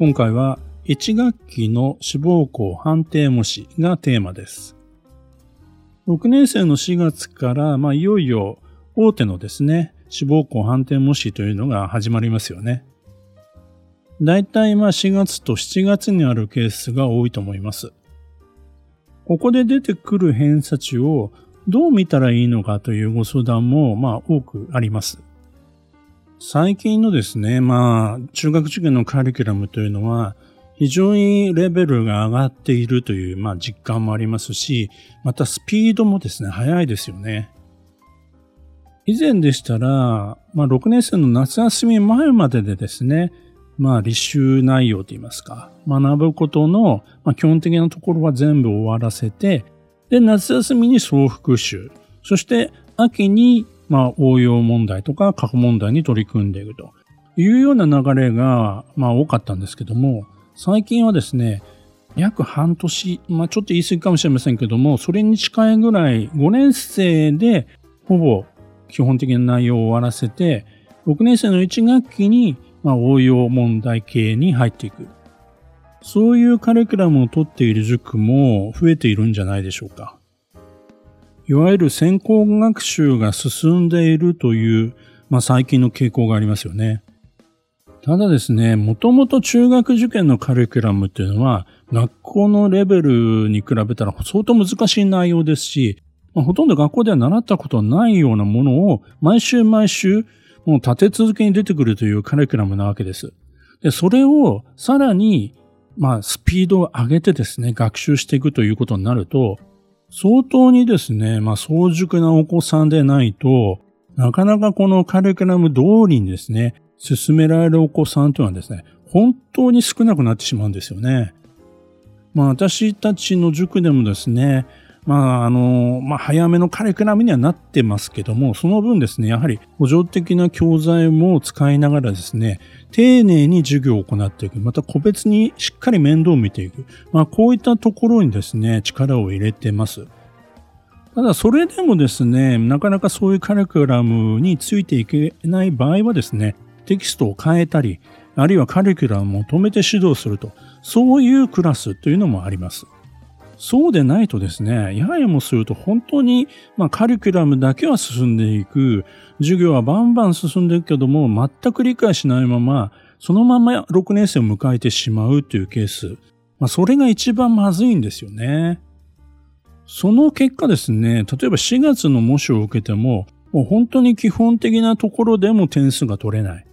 今回は1学期の志望校判定模試がテーマです。6年生の4月から、まあ、いよいよ大手のですね、志望校判定模試というのが始まりますよね。だいたいまあ4月と7月にあるケースが多いと思います。ここで出てくる偏差値をどう見たらいいのかというご相談もまあ多くあります。最近のですね、まあ、中学受験のカリキュラムというのは、非常にレベルが上がっているという、まあ、実感もありますし、またスピードもですね、速いですよね。以前でしたら、まあ、6年生の夏休み前まででですね、まあ、履修内容といいますか、学ぶことの、まあ、基本的なところは全部終わらせて、で、夏休みに総復習、そして秋にまあ、応用問題とか過去問題に取り組んでいくというような流れが、まあ、多かったんですけども、最近はですね、約半年、まあ、ちょっと言い過ぎかもしれませんけども、それに近いぐらい5年生でほぼ基本的な内容を終わらせて、6年生の1学期に、まあ、応用問題系に入っていく。そういうカリキュラムを取っている塾も増えているんじゃないでしょうか。いわゆる先行学習が進んでいるという、まあ、最近の傾向がありますよね。ただですね、もともと中学受験のカリキュラムっていうのは、学校のレベルに比べたら相当難しい内容ですし、まあ、ほとんど学校では習ったことないようなものを毎週毎週もう立て続けに出てくるというカリキュラムなわけです。で、それをさらに、まあ、スピードを上げてですね、学習していくということになると、相当にですね、まあ、早熟なお子さんでないと、なかなかこのカリキュラム通りにですね、進められるお子さんというのはですね、本当に少なくなってしまうんですよね。まあ私たちの塾でもですね、まあ、あの、まあ、早めのカリキュラムにはなってますけども、その分ですね、やはり補助的な教材も使いながらですね、丁寧に授業を行っていく。また個別にしっかり面倒を見ていく。まあ、こういったところにですね、力を入れてます。ただ、それでもですね、なかなかそういうカリキュラムについていけない場合はですね、テキストを変えたり、あるいはカリキュラムを止めて指導すると、そういうクラスというのもあります。そうでないとですね、ややもすると本当に、まあ、カリキュラムだけは進んでいく、授業はバンバン進んでいくけども、全く理解しないまま、そのまま6年生を迎えてしまうというケース。まあ、それが一番まずいんですよね。その結果ですね、例えば4月の模試を受けても、もう本当に基本的なところでも点数が取れない。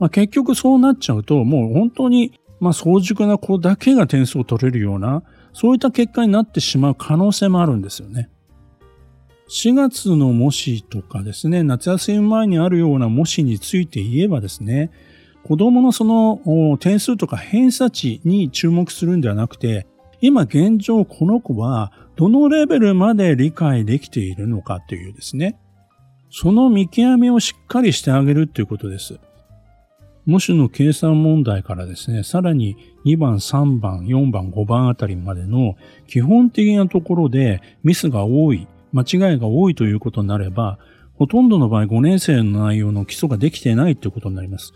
まあ、結局そうなっちゃうと、もう本当に、まあ、早熟な子だけが点数を取れるような、そういった結果になってしまう可能性もあるんですよね。4月の模試とかですね、夏休み前にあるような模試について言えばですね、子供のその点数とか偏差値に注目するんではなくて、今現状この子はどのレベルまで理解できているのかというですね、その見極めをしっかりしてあげるということです。模試の計算問題からですね、さらに2番、3番、4番、5番あたりまでの基本的なところでミスが多い、間違いが多いということになれば、ほとんどの場合5年生の内容の基礎ができていないということになります。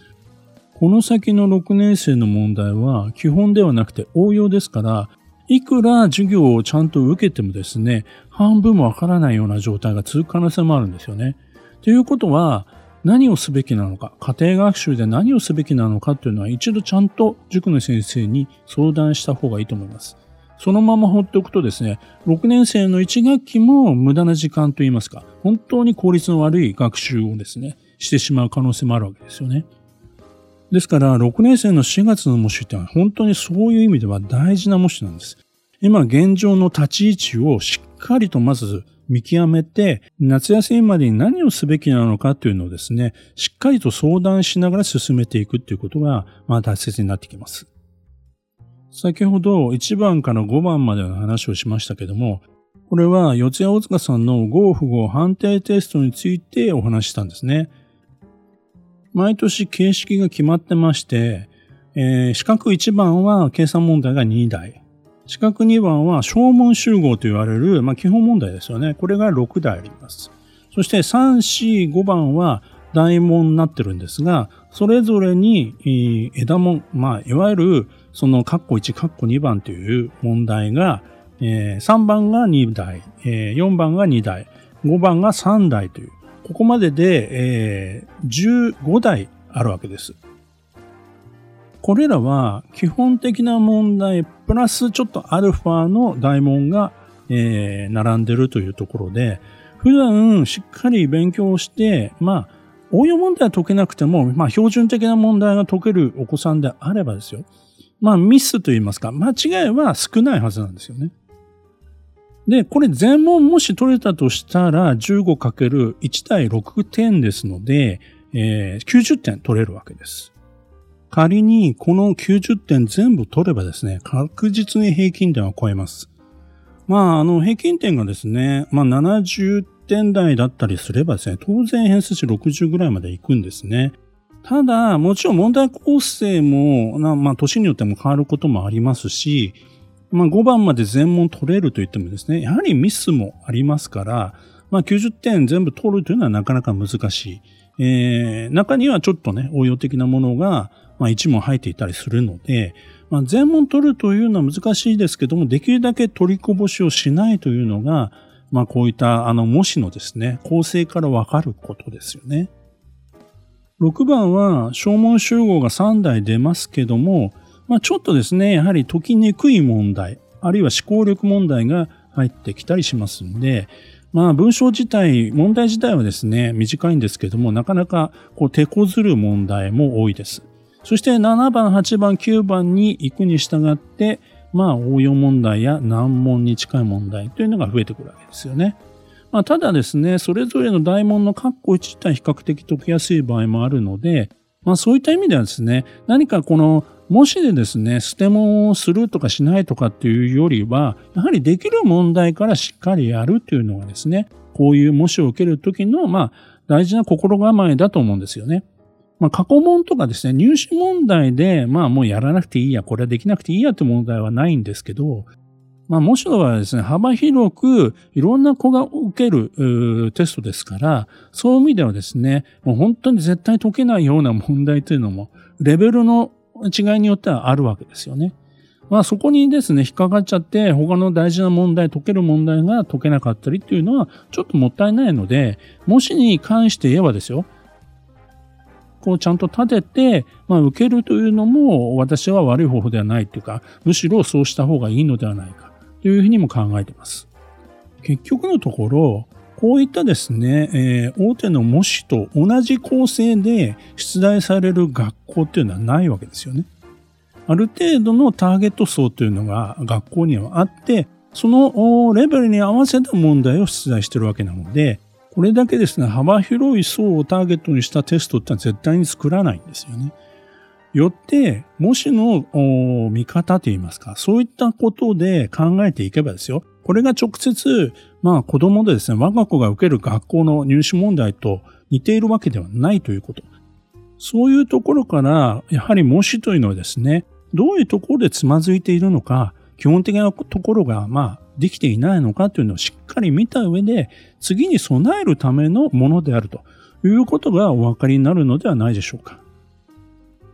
この先の6年生の問題は基本ではなくて応用ですから、いくら授業をちゃんと受けてもですね、半分もわからないような状態が続く可能性もあるんですよね。ということは、何をすべきなのか、家庭学習で何をすべきなのかというのは一度ちゃんと塾の先生に相談した方がいいと思います。そのまま放っておくとですね、6年生の1学期も無駄な時間といいますか、本当に効率の悪い学習をですね、してしまう可能性もあるわけですよね。ですから、6年生の4月の模試ってのは本当にそういう意味では大事な模試なんです。今現状の立ち位置をしっかりとまず見極めて、夏休みまでに何をすべきなのかというのをですね、しっかりと相談しながら進めていくということが、まあ大切になってきます。先ほど1番から5番までの話をしましたけども、これは四谷大塚さんの合不合判定テストについてお話したんですね。毎年形式が決まってまして、えー、四角1番は計算問題が2台。四角2番は小問集合と言われる、まあ、基本問題ですよね。これが6台あります。そして3、4、5番は大問になってるんですが、それぞれに、枝問、まあ、いわゆるそのカッコ1、カッコ2番という問題が、えー、3番が2台、えー、4番が2台、5番が3台という、ここまでで、えー、15台あるわけです。これらは基本的な問題プラスちょっとアルファの大問が、えー、並んでるというところで、普段しっかり勉強して、まあ、応用問題は解けなくても、まあ、標準的な問題が解けるお子さんであればですよ。まあ、ミスと言いますか、間違いは少ないはずなんですよね。で、これ全問もし取れたとしたら 15×1 対6点ですので、えー、90点取れるわけです。仮にこの90点全部取ればですね、確実に平均点を超えます。まあ、あの、平均点がですね、まあ70点台だったりすればですね、当然偏差値60ぐらいまで行くんですね。ただ、もちろん問題構成も、まあ、年によっても変わることもありますし、まあ、5番まで全問取れると言ってもですね、やはりミスもありますから、まあ、90点全部取るというのはなかなか難しい。えー、中にはちょっとね、応用的なものが、まあ、一問入っていたりするので、まあ、全問取るというのは難しいですけども、できるだけ取りこぼしをしないというのが、まあ、こういったあの模試のですね、構成からわかることですよね。6番は、小問集合が3台出ますけども、まあ、ちょっとですね、やはり解きにくい問題、あるいは思考力問題が入ってきたりしますんで、まあ文章自体、問題自体はですね、短いんですけども、なかなかこう手こずる問題も多いです。そして7番、8番、9番に行くに従って、まあ応用問題や難問に近い問題というのが増えてくるわけですよね。まあ、ただですね、それぞれの大問の括弧1自体比較的解きやすい場合もあるので、まあそういった意味ではですね、何かこのもしでですね、捨て物をするとかしないとかっていうよりは、やはりできる問題からしっかりやるっていうのがですね、こういう模試を受けるときの、まあ、大事な心構えだと思うんですよね。まあ、過去問とかですね、入試問題で、まあもうやらなくていいや、これはできなくていいやって問題はないんですけど、まあ模試の場合はですね、幅広くいろんな子が受けるテストですから、そういう意味ではですね、もう本当に絶対解けないような問題というのも、レベルの違いによってはあるわけですよね。まあそこにですね、引っかかっちゃって他の大事な問題、解ける問題が解けなかったりっていうのはちょっともったいないので、模試に関して言えばですよ、こうちゃんと立てて、まあ、受けるというのも私は悪い方法ではないというか、むしろそうした方がいいのではないかというふうにも考えています。結局のところ、こういったですね、えー、大手の模試と同じ構成で出題される学校っていうのはないわけですよね。ある程度のターゲット層というのが学校にはあって、そのレベルに合わせた問題を出題してるわけなので、これだけですね、幅広い層をターゲットにしたテストってのは絶対に作らないんですよね。よって、もしの見方といいますか、そういったことで考えていけばですよ。これが直接、まあ子供でですね、我が子が受ける学校の入試問題と似ているわけではないということ。そういうところから、やはり模試というのはですね、どういうところでつまずいているのか、基本的なところが、まあ、できていないのかというのをしっかり見た上で、次に備えるためのものであるということがお分かりになるのではないでしょうか。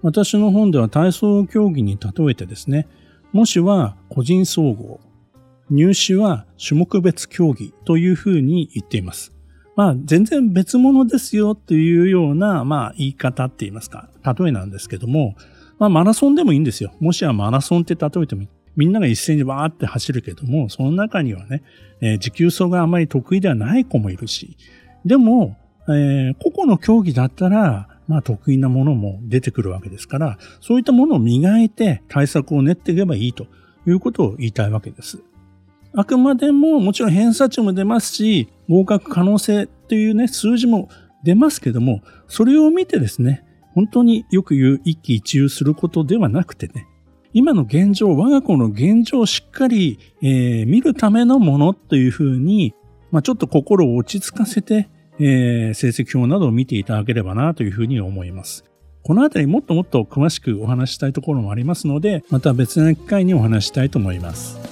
私の本では体操競技に例えてですね、もしは個人総合、入試は種目別競技というふうに言っています。まあ、全然別物ですよというような、まあ、言い方って言いますか、例えなんですけども、まあ、マラソンでもいいんですよ。もしはマラソンって例えても。みんなが一斉にバーって走るけども、その中にはね、えー、持久走があまり得意ではない子もいるし、でも、えー、個々の競技だったら、まあ得意なものも出てくるわけですから、そういったものを磨いて対策を練っていけばいいということを言いたいわけです。あくまでももちろん偏差値も出ますし、合格可能性というね、数字も出ますけども、それを見てですね、本当によく言う一喜一憂することではなくてね、今の現状、我が子の現状をしっかり、えー、見るためのものというふうに、まあ、ちょっと心を落ち着かせて、えー、成績表などを見ていただければなというふうに思います。このあたりもっともっと詳しくお話したいところもありますので、また別の機会にお話したいと思います。